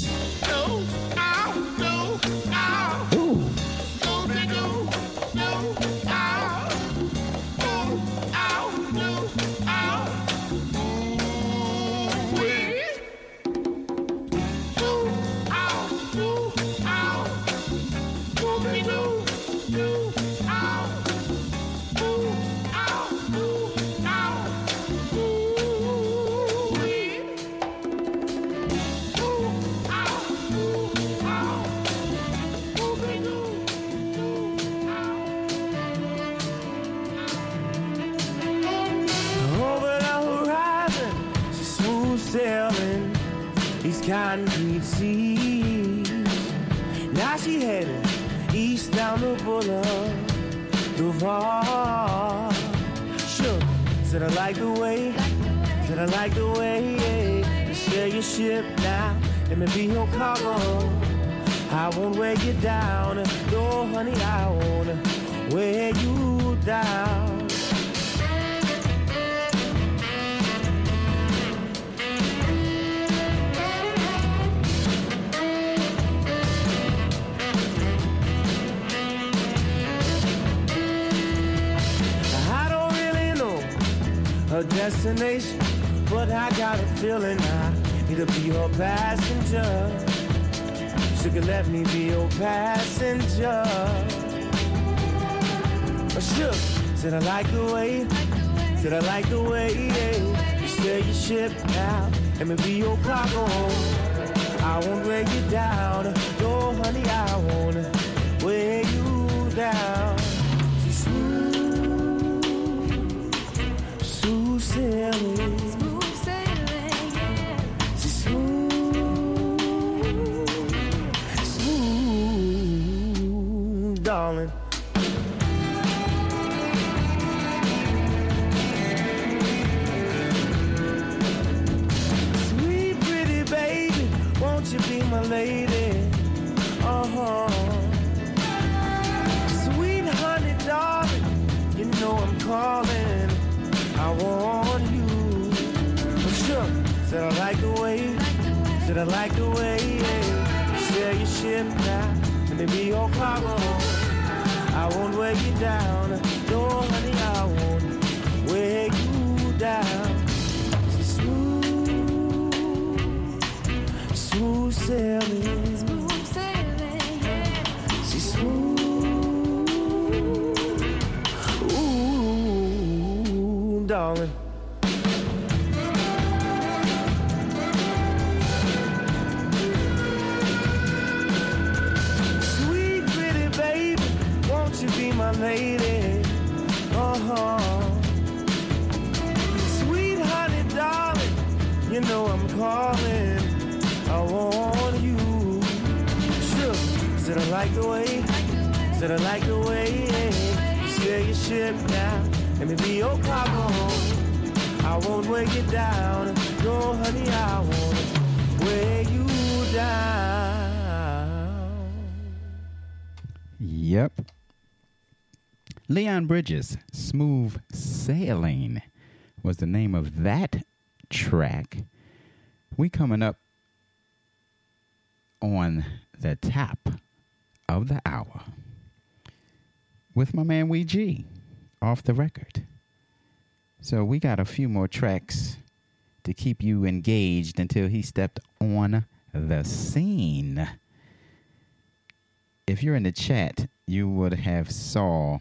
Like the way, said I like the way. Yeah. Sail your ship now, me be your cargo. I won't weigh you down, no honey, I won't weigh you down. So smooth, smooth sailing. Calling. I want you. Sure, said I like the way, said I like the way. Your ship now, let me be your cargo. I won't weigh you down, no honey, I won't weigh you down. Yep. Leon Bridges, Smooth Sailing was the name of that track. We coming up on the top of the hour with my man Wee G off the record. So we got a few more tracks to keep you engaged until he stepped on the scene. If you're in the chat, you would have saw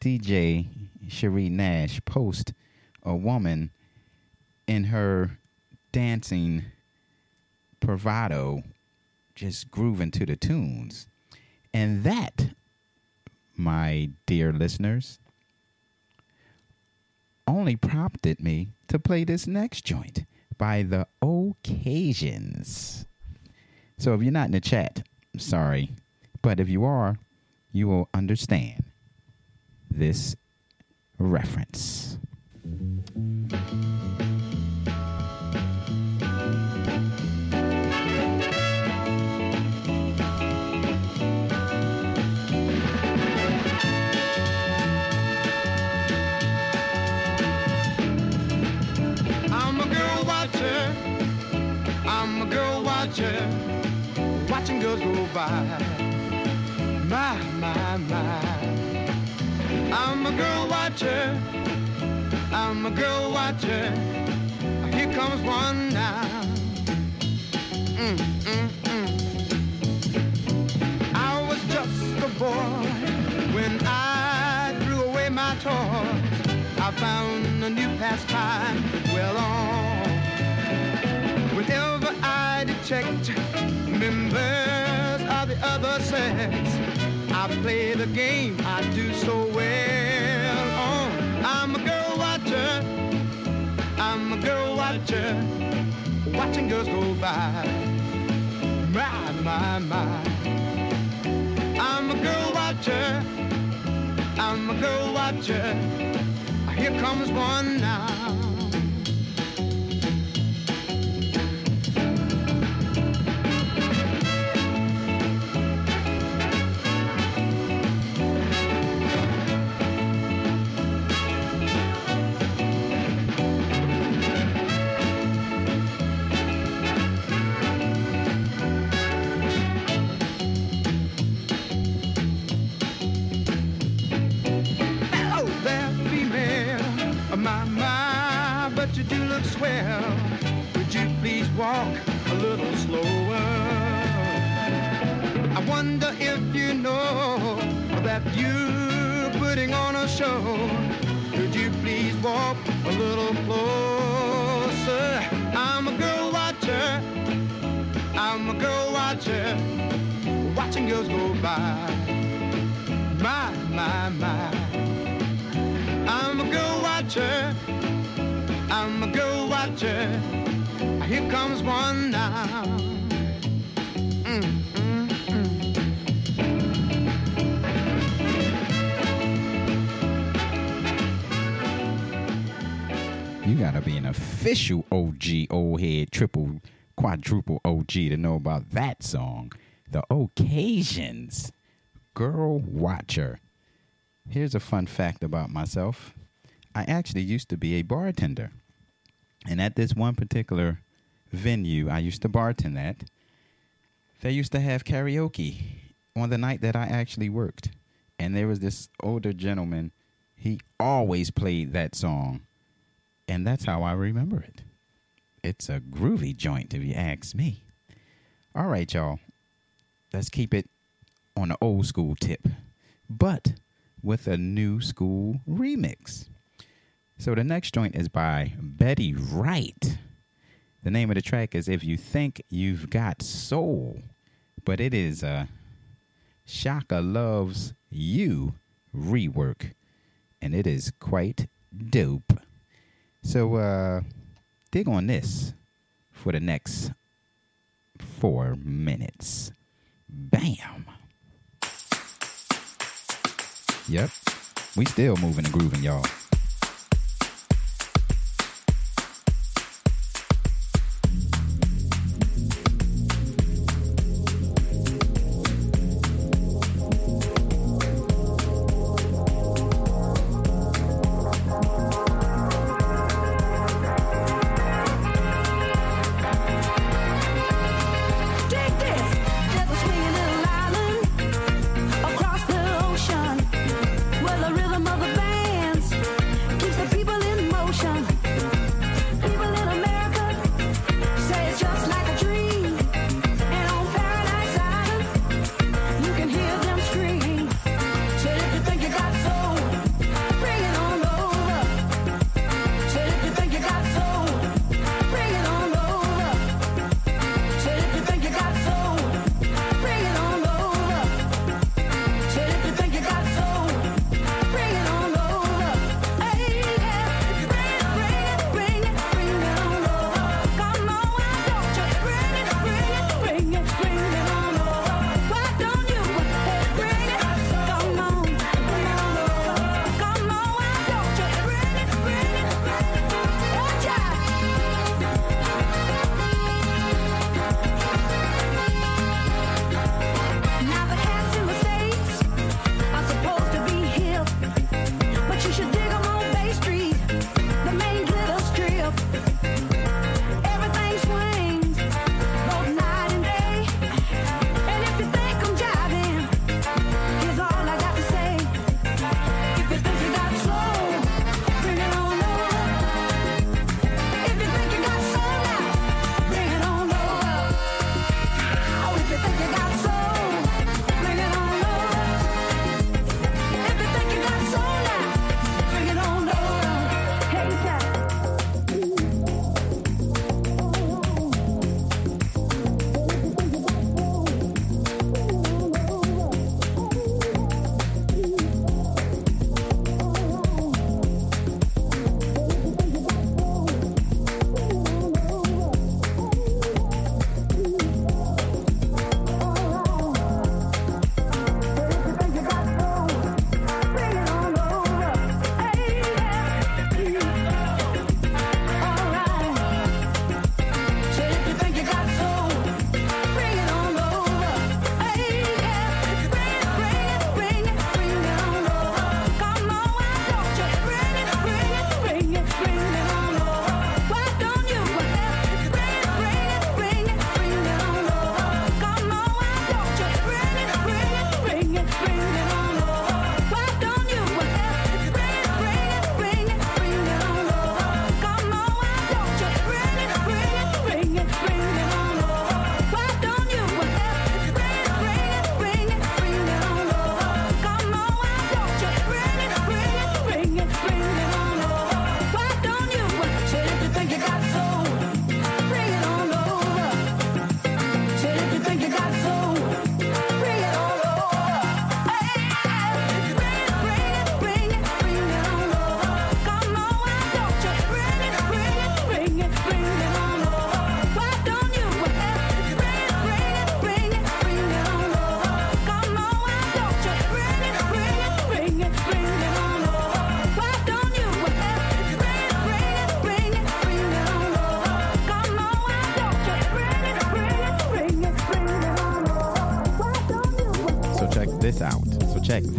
DJ Cherie Nash post a woman in her dancing bravado just grooving to the tunes. And that, my dear listeners, only prompted me to play this next joint by the Occasions. So if you're not in the chat, I'm sorry. But if you are, you will understand this reference. Girls go by. My, my, my. I'm a girl watcher. I'm a girl watcher. Here comes one now. Mm, mm, mm. I was just a boy when I threw away my toys. I found a new pastime well on. Whenever I detect the other sex, I play the game I do so well on. I'm a girl watcher. I'm a girl watcher. Watching girls go by. My, my, my. I'm a girl watcher. I'm a girl watcher. Here comes one now. That you're putting on a show. Could you please walk a little closer? I'm a girl watcher. I'm a girl watcher. Watching girls go by. My, my, my. I'm a girl watcher. I'm a girl watcher. Here comes one gotta be an official OG, old head, triple, quadruple OG to know about that song. The Occasions, Girl Watcher. Here's a fun fact about myself. I actually used to be a bartender. And at this one particular venue I used to bartend at, they used to have karaoke on the night that I actually worked. And there was this older gentleman, he always played that song. And that's how I remember it. It's a groovy joint, if you ask me. All right, y'all. Let's keep it on the old school tip, but with a new school remix. So the next joint is by Betty Wright. The name of the track is If You Think You've Got Soul, but it is a Shaka Loves You rework, and it is quite dope. So uh dig on this for the next four minutes. Bam. Yep. We still moving and grooving, y'all.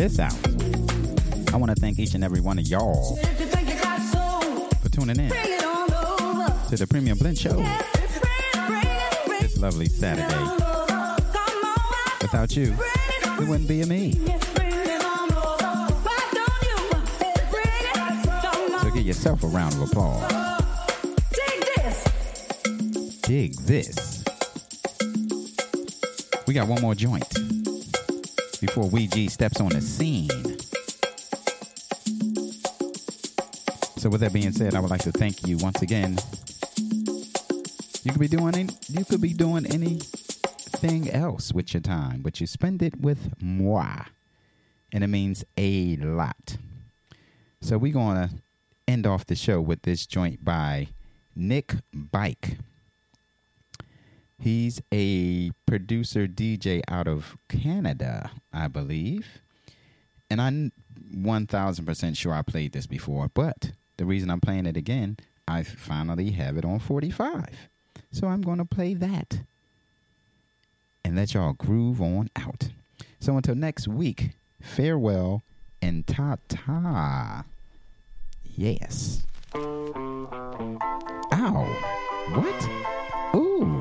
This out. I want to thank each and every one of y'all for tuning in to the Premium Blend Show this lovely Saturday. Without you, it wouldn't be a me. So give yourself a round of applause. Dig this. We got one more joint before Ouija steps on the scene. So with that being said, I would like to thank you once again. You could be doing any, you could be doing anything else with your time, but you spend it with moi. And it means a lot. So we're gonna end off the show with this joint by Nick Bike. He's a producer DJ out of Canada, I believe. And I'm 1000% sure I played this before, but the reason I'm playing it again, I finally have it on 45. So I'm going to play that and let y'all groove on out. So until next week, farewell and ta ta. Yes. Ow. What? Ooh.